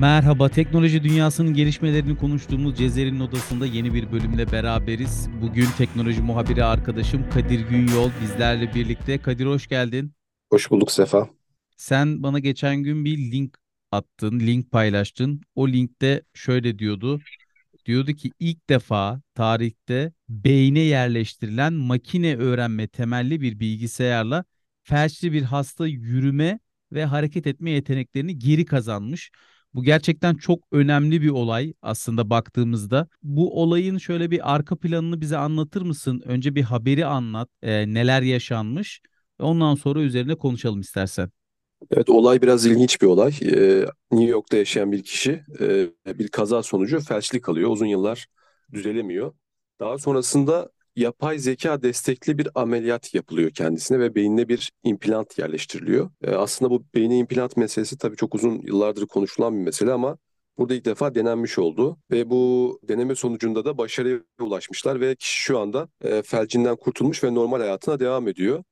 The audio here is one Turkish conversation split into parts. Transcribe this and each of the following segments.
Merhaba, teknoloji dünyasının gelişmelerini konuştuğumuz Cezer'in odasında yeni bir bölümle beraberiz. Bugün teknoloji muhabiri arkadaşım Kadir Günyol bizlerle birlikte. Kadir hoş geldin. Hoş bulduk Sefa. Sen bana geçen gün bir link attın, link paylaştın. O linkte şöyle diyordu. Diyordu ki ilk defa tarihte beyne yerleştirilen makine öğrenme temelli bir bilgisayarla felçli bir hasta yürüme ve hareket etme yeteneklerini geri kazanmış. Bu gerçekten çok önemli bir olay aslında baktığımızda. Bu olayın şöyle bir arka planını bize anlatır mısın? Önce bir haberi anlat, e, neler yaşanmış. Ondan sonra üzerine konuşalım istersen. Evet olay biraz ilginç bir olay. Ee, New York'ta yaşayan bir kişi e, bir kaza sonucu felçli kalıyor. Uzun yıllar düzelemiyor. Daha sonrasında yapay zeka destekli bir ameliyat yapılıyor kendisine ve beynine bir implant yerleştiriliyor. Ee, aslında bu beyne implant meselesi tabii çok uzun yıllardır konuşulan bir mesele ama burada ilk defa denenmiş oldu ve bu deneme sonucunda da başarıya ulaşmışlar ve kişi şu anda e, felcinden kurtulmuş ve normal hayatına devam ediyor.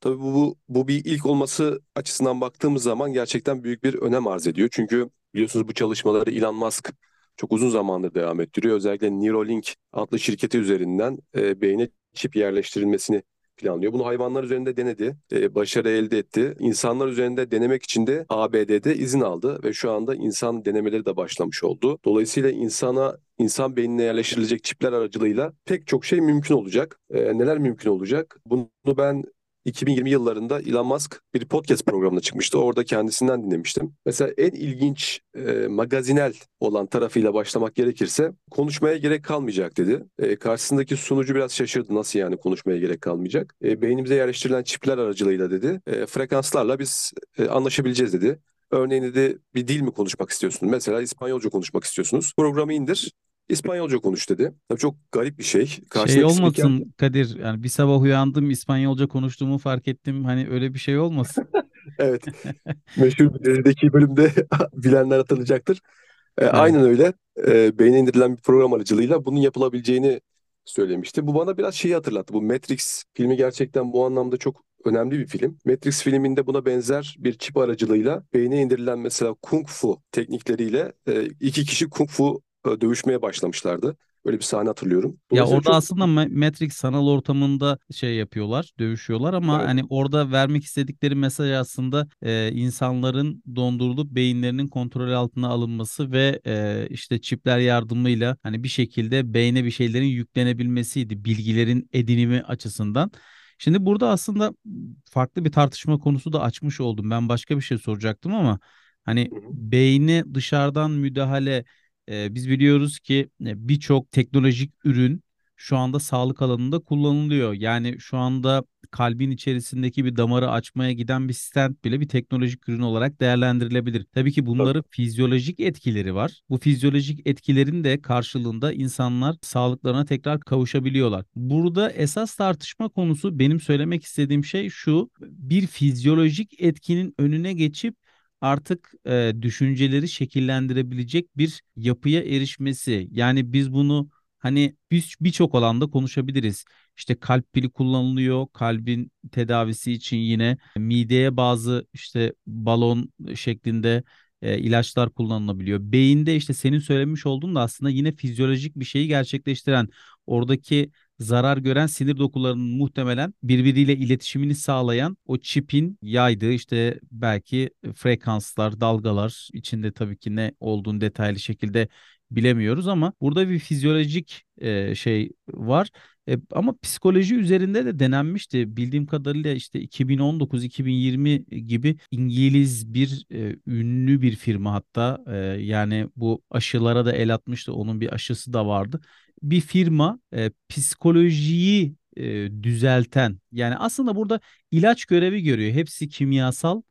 Tabii bu, bu bir ilk olması açısından baktığımız zaman gerçekten büyük bir önem arz ediyor. Çünkü biliyorsunuz bu çalışmaları Elon Musk çok uzun zamandır devam ettiriyor. Özellikle Neuralink adlı şirketi üzerinden e, beyne çip yerleştirilmesini planlıyor. Bunu hayvanlar üzerinde denedi, e, başarı elde etti. İnsanlar üzerinde denemek için de ABD'de izin aldı ve şu anda insan denemeleri de başlamış oldu. Dolayısıyla insana insan beynine yerleştirilecek çipler aracılığıyla pek çok şey mümkün olacak. E, neler mümkün olacak? Bunu ben 2020 yıllarında Elon Musk bir podcast programına çıkmıştı. Orada kendisinden dinlemiştim. Mesela en ilginç e, magazinel olan tarafıyla başlamak gerekirse konuşmaya gerek kalmayacak dedi. E, karşısındaki sunucu biraz şaşırdı. Nasıl yani konuşmaya gerek kalmayacak? E, beynimize yerleştirilen çipler aracılığıyla dedi. E, frekanslarla biz e, anlaşabileceğiz dedi. Örneğin dedi bir dil mi konuşmak istiyorsunuz? Mesela İspanyolca konuşmak istiyorsunuz. Programı indir. İspanyolca konuş dedi. Tabii çok garip bir şey. Şey olmasın spiker... Kadir yani bir sabah uyandım İspanyolca konuştuğumu fark ettim. Hani öyle bir şey olmasın. evet. Meşhur dizideki bölümde bilenler hatırlayacaktır. Ee, evet. Aynen öyle. Ee, beyne indirilen bir program aracılığıyla bunun yapılabileceğini söylemişti. Bu bana biraz şeyi hatırlattı. Bu Matrix filmi gerçekten bu anlamda çok önemli bir film. Matrix filminde buna benzer bir çip aracılığıyla beyne indirilen mesela kung fu teknikleriyle e, iki kişi kung fu dövüşmeye başlamışlardı. Öyle bir sahne hatırlıyorum. Ya orada çok... aslında Matrix sanal ortamında şey yapıyorlar, dövüşüyorlar ama evet. hani orada vermek istedikleri mesaj aslında e, insanların dondurulup beyinlerinin kontrol altına alınması ve e, işte çipler yardımıyla hani bir şekilde beyne bir şeylerin yüklenebilmesiydi bilgilerin edinimi açısından. Şimdi burada aslında farklı bir tartışma konusu da açmış oldum. Ben başka bir şey soracaktım ama hani beyni dışarıdan müdahale e, biz biliyoruz ki e, birçok teknolojik ürün şu anda sağlık alanında kullanılıyor. Yani şu anda kalbin içerisindeki bir damarı açmaya giden bir stent bile bir teknolojik ürün olarak değerlendirilebilir. Tabii ki bunların fizyolojik etkileri var. Bu fizyolojik etkilerin de karşılığında insanlar sağlıklarına tekrar kavuşabiliyorlar. Burada esas tartışma konusu benim söylemek istediğim şey şu. Bir fizyolojik etkinin önüne geçip artık e, düşünceleri şekillendirebilecek bir yapıya erişmesi. Yani biz bunu hani birçok alanda konuşabiliriz. İşte kalp pili kullanılıyor. Kalbin tedavisi için yine mideye bazı işte balon şeklinde e, ilaçlar kullanılabiliyor. Beyinde işte senin söylemiş olduğun da aslında yine fizyolojik bir şeyi gerçekleştiren oradaki zarar gören sinir dokularının muhtemelen birbiriyle iletişimini sağlayan o çipin yaydığı işte belki frekanslar, dalgalar içinde tabii ki ne olduğunu detaylı şekilde bilemiyoruz ama burada bir fizyolojik e, şey var. E, ama psikoloji üzerinde de denenmişti. Bildiğim kadarıyla işte 2019-2020 gibi İngiliz bir e, ünlü bir firma hatta yani bu aşılara da el atmıştı. Onun bir aşısı da vardı. Bir firma e, psikolojiyi e, düzelten yani aslında burada ilaç görevi görüyor. Hepsi kimyasal.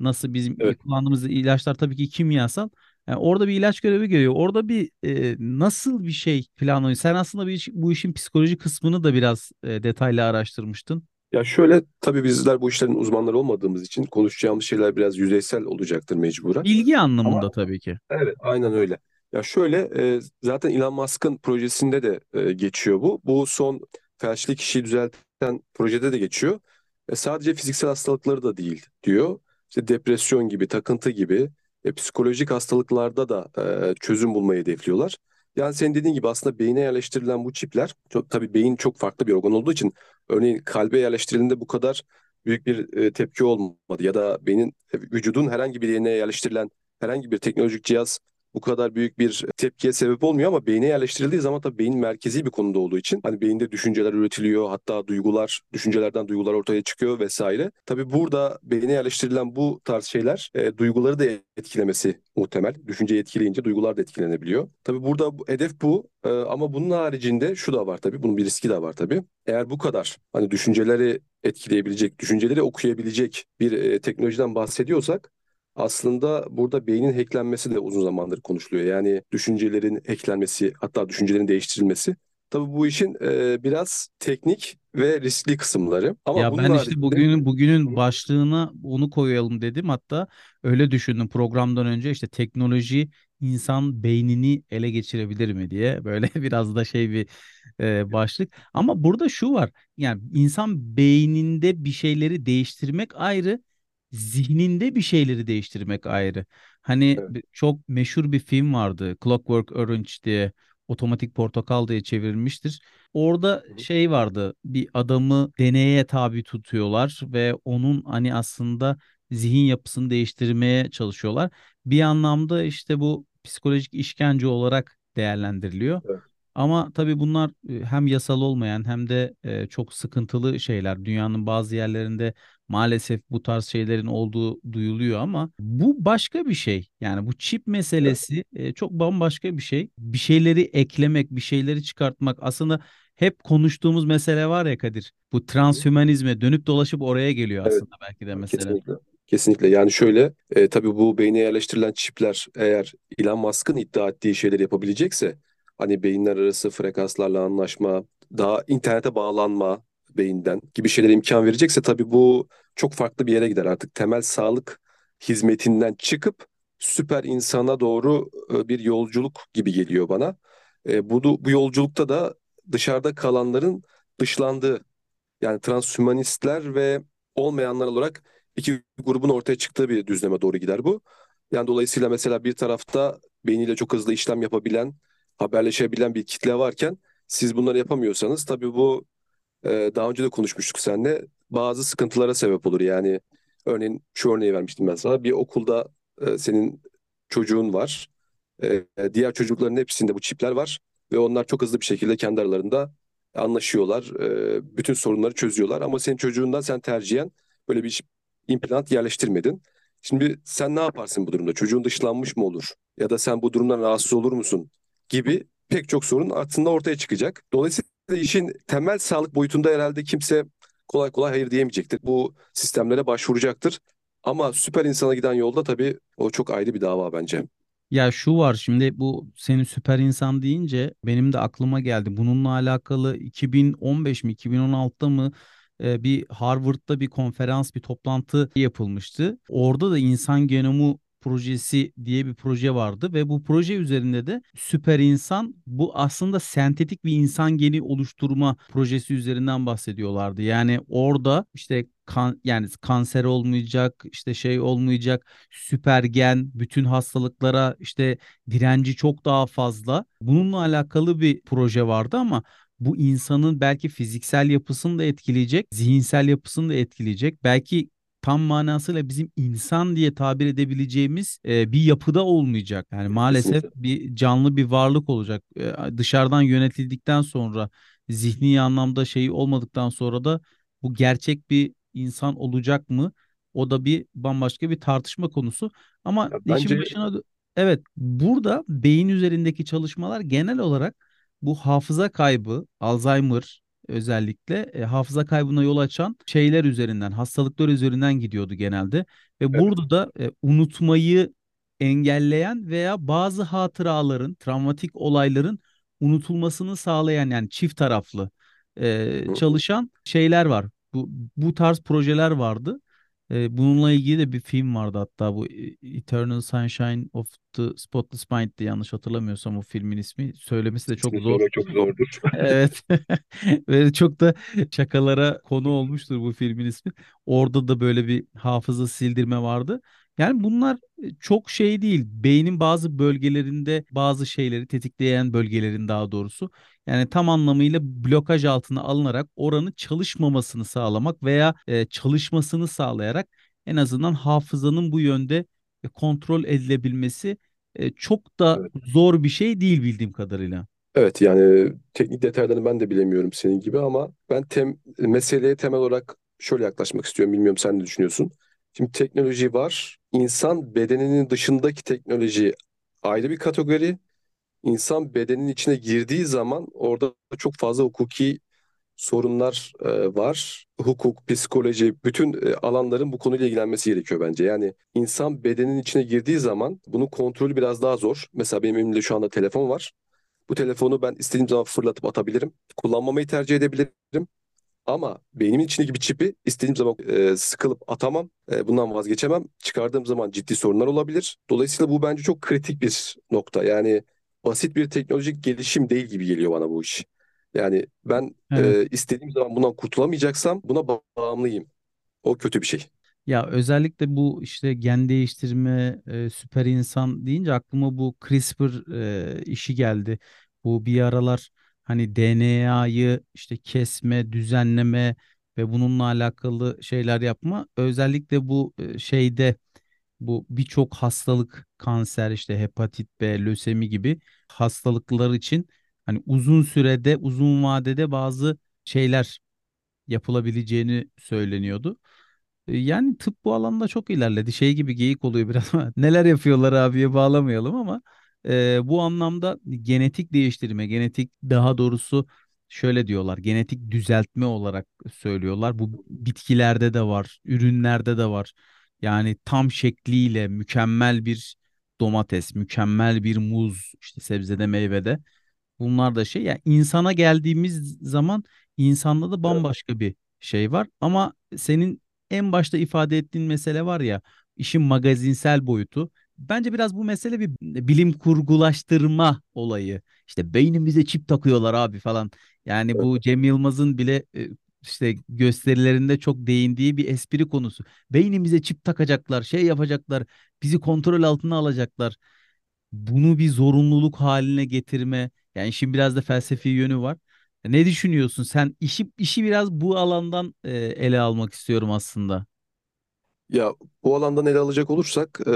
Nasıl bizim evet. kullandığımız ilaçlar tabii ki kimyasal yani orada bir ilaç görevi görüyor. Orada bir e, nasıl bir şey planlanıyor? Sen aslında bir, bu işin psikoloji kısmını da biraz e, detaylı araştırmıştın. Ya şöyle tabii bizler bu işlerin uzmanları olmadığımız için konuşacağımız şeyler biraz yüzeysel olacaktır mecburen. Bilgi anlamında Ama, tabii ki. Evet aynen öyle. Ya şöyle e, zaten Elon Musk'ın projesinde de e, geçiyor bu. Bu son felçli kişiyi düzelten projede de geçiyor. E, sadece fiziksel hastalıkları da değil diyor. İşte depresyon gibi, takıntı gibi e, psikolojik hastalıklarda da e, çözüm bulmayı hedefliyorlar. Yani senin dediğin gibi aslında beyine yerleştirilen bu çipler, çok, tabii beyin çok farklı bir organ olduğu için örneğin kalbe yerleştirildiğinde bu kadar büyük bir e, tepki olmadı ya da beynin e, vücudun herhangi bir yerine yerleştirilen herhangi bir teknolojik cihaz bu kadar büyük bir tepkiye sebep olmuyor ama beyne yerleştirildiği zaman tabii beyin merkezi bir konuda olduğu için hani beyinde düşünceler üretiliyor hatta duygular düşüncelerden duygular ortaya çıkıyor vesaire. Tabii burada beyne yerleştirilen bu tarz şeyler e, duyguları da etkilemesi muhtemel. Düşünceyi etkileyince duygular da etkilenebiliyor. Tabii burada hedef bu e, ama bunun haricinde şu da var tabii bunun bir riski de var tabii. Eğer bu kadar hani düşünceleri etkileyebilecek, düşünceleri okuyabilecek bir e, teknolojiden bahsediyorsak aslında burada beynin hacklenmesi de uzun zamandır konuşuluyor. Yani düşüncelerin hacklenmesi hatta düşüncelerin değiştirilmesi. Tabii bu işin e, biraz teknik ve riskli kısımları. Ama Ya ben işte haricinde bugünün bugünün başlığına onu koyalım dedim. Hatta öyle düşündüm programdan önce işte teknoloji insan beynini ele geçirebilir mi diye böyle biraz da şey bir e, başlık. Ama burada şu var. Yani insan beyninde bir şeyleri değiştirmek ayrı, zihninde bir şeyleri değiştirmek ayrı. Hani evet. çok meşhur bir film vardı. Clockwork Orange diye, Otomatik Portakal diye çevrilmiştir. Orada şey vardı. Bir adamı deneye tabi tutuyorlar ve onun hani aslında zihin yapısını değiştirmeye çalışıyorlar. Bir anlamda işte bu psikolojik işkence olarak değerlendiriliyor. Evet. Ama tabii bunlar hem yasal olmayan hem de çok sıkıntılı şeyler. Dünyanın bazı yerlerinde maalesef bu tarz şeylerin olduğu duyuluyor ama bu başka bir şey. Yani bu çip Evet. meselesi çok bambaşka bir şey. Bir şeyleri eklemek, bir şeyleri çıkartmak aslında hep konuştuğumuz mesele var ya Kadir. Bu transhümanizme dönüp dolaşıp oraya geliyor Evet. aslında belki de mesele. Kesinlikle. Kesinlikle. Yani şöyle, e, tabii bu beyne yerleştirilen çipler eğer Elon Musk'ın iddia ettiği şeyleri yapabilecekse, hani beyinler arası frekanslarla anlaşma, daha internete bağlanma beyinden gibi şeylere imkan verecekse tabii bu çok farklı bir yere gider. Artık temel sağlık hizmetinden çıkıp süper insana doğru e, bir yolculuk gibi geliyor bana. E, bu, bu yolculukta da dışarıda kalanların dışlandığı yani transhümanistler ve olmayanlar olarak iki grubun ortaya çıktığı bir düzleme doğru gider bu. Yani dolayısıyla mesela bir tarafta beyniyle çok hızlı işlem yapabilen, haberleşebilen bir kitle varken siz bunları yapamıyorsanız tabii bu e, daha önce de konuşmuştuk seninle bazı sıkıntılara sebep olur. Yani örneğin şu örneği vermiştim ben sana. Bir okulda e, senin çocuğun var. E, diğer çocukların hepsinde bu çipler var ve onlar çok hızlı bir şekilde kendi aralarında anlaşıyorlar. E, bütün sorunları çözüyorlar ama senin çocuğundan sen tercihen böyle bir implant yerleştirmedin. Şimdi sen ne yaparsın bu durumda? Çocuğun dışlanmış mı olur? Ya da sen bu durumdan rahatsız olur musun? Gibi pek çok sorun aslında ortaya çıkacak. Dolayısıyla işin temel sağlık boyutunda herhalde kimse kolay kolay hayır diyemeyecektir. Bu sistemlere başvuracaktır. Ama süper insana giden yolda tabii o çok ayrı bir dava bence. Ya şu var şimdi bu senin süper insan deyince benim de aklıma geldi. Bununla alakalı 2015 mi 2016'da mı e, bir Harvard'da bir konferans bir toplantı yapılmıştı. Orada da insan genomu projesi diye bir proje vardı ve bu proje üzerinde de süper insan bu aslında sentetik bir insan geni oluşturma projesi üzerinden bahsediyorlardı. Yani orada işte kan, yani kanser olmayacak, işte şey olmayacak, süpergen, bütün hastalıklara işte direnci çok daha fazla. Bununla alakalı bir proje vardı ama bu insanın belki fiziksel yapısını da etkileyecek, zihinsel yapısını da etkileyecek. Belki tam manasıyla bizim insan diye tabir edebileceğimiz e, bir yapıda olmayacak. Yani maalesef bir canlı bir varlık olacak. E, dışarıdan yönetildikten sonra zihni anlamda şeyi olmadıktan sonra da bu gerçek bir insan olacak mı? O da bir bambaşka bir tartışma konusu. Ama Ya işin bence başına dö- evet burada beyin üzerindeki çalışmalar genel olarak bu hafıza kaybı, Alzheimer özellikle e, hafıza kaybına yol açan şeyler üzerinden, hastalıklar üzerinden gidiyordu genelde. Ve evet. burada da e, unutmayı engelleyen veya bazı hatıraların, travmatik olayların unutulmasını sağlayan yani çift taraflı e, çalışan şeyler var. Bu, bu tarz projeler vardı. E, bununla ilgili de bir film vardı hatta bu e, Eternal Sunshine of the Spotless Mind'di yanlış hatırlamıyorsam o filmin ismi. Söylemesi de çok zor. çok zordur. Evet. Ve çok da şakalara konu olmuştur bu filmin ismi. Orada da böyle bir hafıza sildirme vardı. Yani bunlar e, çok şey değil. Beynin bazı bölgelerinde bazı şeyleri tetikleyen bölgelerin daha doğrusu. Yani tam anlamıyla blokaj altına alınarak oranın çalışmamasını sağlamak veya e, çalışmasını sağlayarak en azından hafızanın bu yönde e, kontrol edilebilmesi e, çok da Evet. zor bir şey değil bildiğim kadarıyla. Evet yani teknik detaylarını ben de bilemiyorum senin gibi ama ben tem, meseleye temel olarak şöyle yaklaşmak istiyorum. Bilmiyorum sen ne düşünüyorsun? Şimdi teknoloji var. İnsan bedeninin dışındaki teknoloji ayrı bir kategori. İnsan bedeninin içine girdiği zaman orada çok fazla hukuki sorunlar e, var. Hukuk, psikoloji, bütün e, alanların bu konuyla ilgilenmesi gerekiyor bence. Yani insan bedenin içine girdiği zaman bunun kontrolü biraz daha zor. Mesela benim elimde şu anda telefon var. Bu telefonu ben istediğim zaman fırlatıp atabilirim. Kullanmamayı tercih edebilirim. Ama beynimin içindeki bir çipi istediğim zaman e, sıkılıp atamam. E, bundan vazgeçemem. Çıkardığım zaman ciddi sorunlar olabilir. Dolayısıyla bu bence çok kritik bir nokta. Yani basit bir teknolojik gelişim değil gibi geliyor bana bu iş. Yani ben Evet. e, istediğim zaman bundan kurtulamayacaksam buna ba- bağımlıyım. O kötü bir şey. Ya özellikle bu işte gen değiştirme, e, süper insan deyince aklıma bu CRISPR e, işi geldi. Bu bir aralar hani DNA'yı işte kesme, düzenleme ve bununla alakalı şeyler yapma. Özellikle bu e, şeyde bu birçok hastalık, kanser, işte hepatit B, lösemi gibi hastalıklar için hani uzun sürede, uzun vadede bazı şeyler yapılabileceğini söyleniyordu. E, Yani tıp bu alanda çok ilerledi. Şey gibi geyik oluyor biraz ama neler yapıyorlar abiye bağlamayalım ama e, bu anlamda genetik değiştirme, genetik daha doğrusu şöyle diyorlar, genetik düzeltme olarak söylüyorlar. Bu bitkilerde de var, ürünlerde de var. Yani tam şekliyle mükemmel bir domates, mükemmel bir muz, işte sebzede, meyvede. Bunlar da şey ya insana geldiğimiz zaman insanda da bambaşka bir şey var ama senin en başta ifade ettiğin mesele var ya işin magazinsel boyutu. Bence biraz bu mesele bir bilim kurgulaştırma olayı. İşte beynimize çip takıyorlar abi falan. Yani bu Cem Yılmaz'ın bile e, işte gösterilerinde çok değindiği bir espri konusu. Beynimize çip takacaklar, şey yapacaklar, bizi kontrol altına alacaklar bunu bir zorunluluk haline getirme. Yani işin biraz da felsefi yönü var. Ne düşünüyorsun? Sen işi işi biraz bu alandan e, ele almak istiyorum aslında. Ya bu alandan ele alacak olursak e,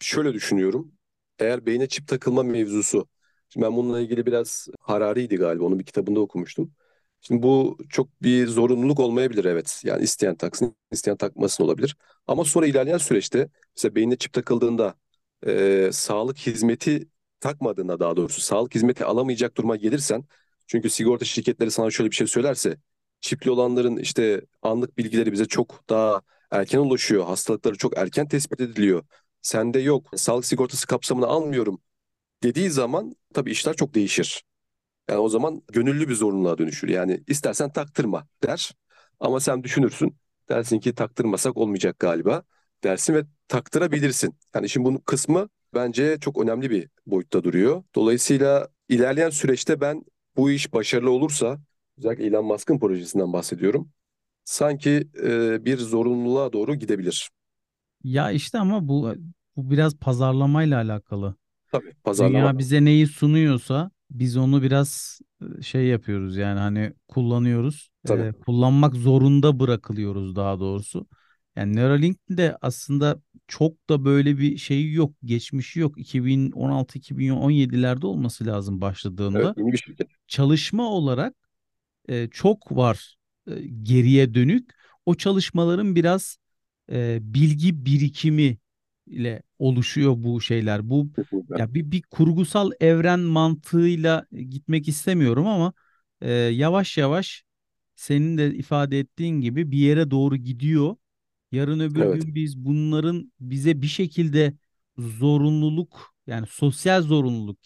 şöyle düşünüyorum. Eğer beyne çip takılma mevzusu. Şimdi ben bununla ilgili biraz Harari'ydi galiba. Onun bir kitabında okumuştum. Şimdi bu çok bir zorunluluk olmayabilir evet. Yani isteyen taksın, isteyen takmasın olabilir. Ama sonra ilerleyen süreçte mesela beynine çip takıldığında e, sağlık hizmeti takmadığında daha doğrusu sağlık hizmeti alamayacak duruma gelirsen çünkü sigorta şirketleri sana şöyle bir şey söylerse çipli olanların işte anlık bilgileri bize çok daha erken ulaşıyor. Hastalıkları çok erken tespit ediliyor. Sende yok. Sağlık sigortası kapsamını almıyorum dediği zaman tabii işler çok değişir. Yani o zaman gönüllü bir zorunluluğa dönüşür. Yani istersen taktırma der. Ama sen düşünürsün. Dersin ki taktırmasak olmayacak galiba dersin ve taktırabilirsin. Yani şimdi bunun kısmı bence çok önemli bir boyutta duruyor. Dolayısıyla ilerleyen süreçte ben bu iş başarılı olursa özellikle Elon Musk'ın projesinden bahsediyorum. Sanki e, bir zorunluluğa doğru gidebilir. Ya işte ama bu bu biraz pazarlamayla alakalı. Tabii pazarlama. Dünya bize neyi sunuyorsa biz onu biraz şey yapıyoruz yani hani kullanıyoruz. Tabii. E, kullanmak zorunda bırakılıyoruz daha doğrusu. Yani Neuralink'in de aslında çok da böyle bir şeyi yok, geçmişi yok. 2016-2017'lerde olması lazım Evet, başladığında. yeni bir şirket. Çalışma olarak e, çok var e, geriye dönük. O çalışmaların biraz e, bilgi birikimi ile oluşuyor bu şeyler. Bu ya bir, bir kurgusal evren mantığıyla gitmek istemiyorum ama e, yavaş yavaş senin de ifade ettiğin gibi bir yere doğru gidiyor. Yarın öbür Evet. gün biz bunların bize bir şekilde zorunluluk yani sosyal zorunluluk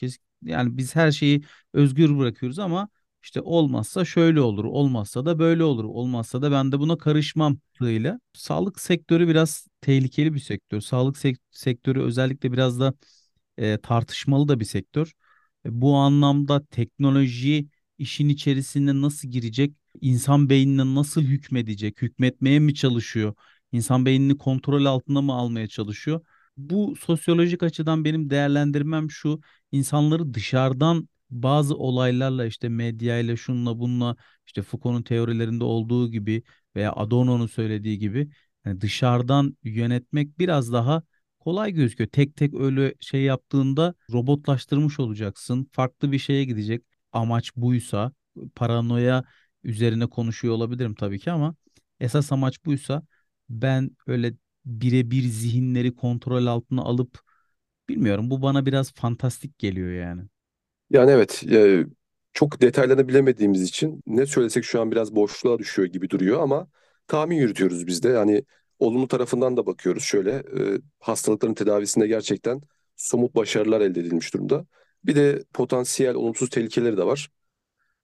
yani biz her şeyi özgür bırakıyoruz ama işte olmazsa şöyle olur, olmazsa da böyle olur, olmazsa da ben de buna karışmam ile. Sağlık sektörü biraz tehlikeli bir sektör. Sağlık sek- sektörü özellikle biraz da e, tartışmalı da bir sektör. E, bu anlamda teknoloji işin içerisinde nasıl girecek? İnsan beynine nasıl hükmedecek? Hükmetmeye mi çalışıyor? İnsan beynini kontrol altına mı almaya çalışıyor? Bu sosyolojik açıdan benim değerlendirmem şu. insanları dışarıdan bazı olaylarla işte medyayla şunla bununla işte Foucault'un teorilerinde olduğu gibi veya Adorno'nun söylediği gibi yani dışarıdan yönetmek biraz daha kolay gözüküyor. Tek tek öyle şey yaptığında robotlaştırmış olacaksın. Farklı bir şeye gidecek. Amaç buysa paranoya üzerine konuşuyor olabilirim tabii ki ama esas amaç buysa ben öyle birebir zihinleri kontrol altına alıp bilmiyorum bu bana biraz fantastik geliyor yani. Yani evet, e, çok detaylarını bilemediğimiz için ne söylesek şu an biraz boşluğa düşüyor gibi duruyor ama tahmin yürütüyoruz biz de. Yani olumlu tarafından da bakıyoruz şöyle. e, hastalıkların tedavisinde gerçekten somut başarılar elde edilmiş durumda. Bir de potansiyel olumsuz tehlikeleri de var.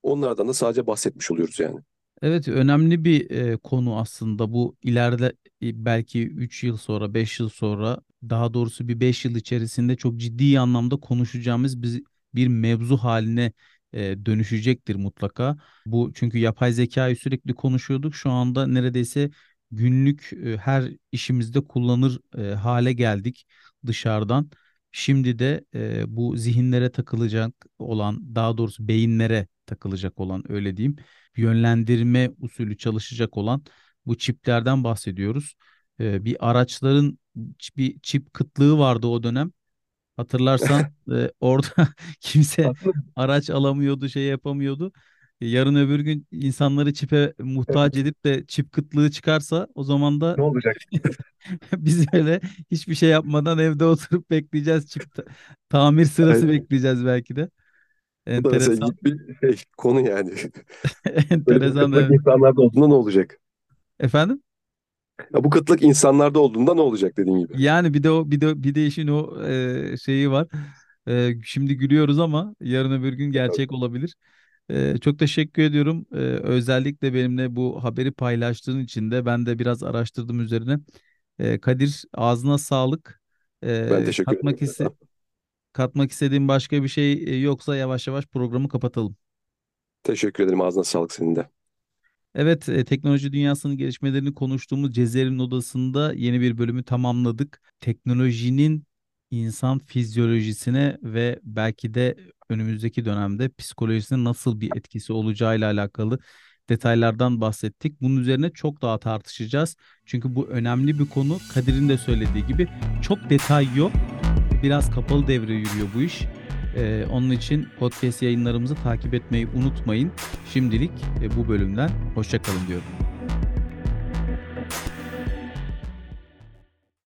Onlardan da sadece bahsetmiş oluyoruz yani. Evet önemli bir e, konu aslında bu ileride e, belki 3 yıl sonra 5 yıl sonra daha doğrusu bir 5 yıl içerisinde çok ciddi anlamda konuşacağımız bir, bir mevzu haline e, dönüşecektir mutlaka. Bu çünkü yapay zekayı sürekli konuşuyorduk şu anda neredeyse günlük e, her işimizde kullanır e, hale geldik dışarıdan. Şimdi de e, bu zihinlere takılacak olan daha doğrusu beyinlere takılacak olan öyle diyeyim yönlendirme usulü çalışacak olan bu çiplerden bahsediyoruz. Ee, bir araçların bir çip kıtlığı vardı o dönem. Hatırlarsan e, orada kimse araç alamıyordu, şey yapamıyordu. E, Yarın öbür gün insanları çipe muhtaç evet, edip de çip kıtlığı çıkarsa o zaman da ne olacak? biz öyle hiçbir şey yapmadan evde oturup bekleyeceğiz çip ta- tamir sırası Aynen. bekleyeceğiz belki de. Bu da Enteresan. bir şey, konu yani. Böyle bir Enteresan evet. insanlarda olduğunda ne olacak? Efendim? Ya bu kıtlık insanlarda olduğunda ne olacak dediğin gibi. Yani bir de o bir de bir de işin o e, şeyi var. E, şimdi gülüyoruz ama yarın öbür gün gerçek olabilir. E, çok teşekkür ediyorum. E, özellikle benimle bu haberi paylaştığın için de ben de biraz araştırdım üzerine. E, Kadir ağzına sağlık. Ben E, teşekkür katmak ederim. iste katmak istediğim başka bir şey e, yoksa yavaş yavaş programı kapatalım. Teşekkür ederim. Ağzına sağlık senin de. Evet, e, teknoloji dünyasının gelişmelerini konuştuğumuz Cezer'in Odası'nda yeni bir bölümü tamamladık. Teknolojinin insan fizyolojisine ve belki de önümüzdeki dönemde psikolojisine nasıl bir etkisi olacağıyla alakalı detaylardan bahsettik. Bunun üzerine çok daha tartışacağız. Çünkü bu önemli bir konu. Kadir'in de söylediği gibi çok detay yok. Biraz kapalı devre yürüyor bu iş. Ee, onun için podcast yayınlarımızı takip etmeyi unutmayın. Şimdilik e, bu bölümden hoşça kalın diyorum.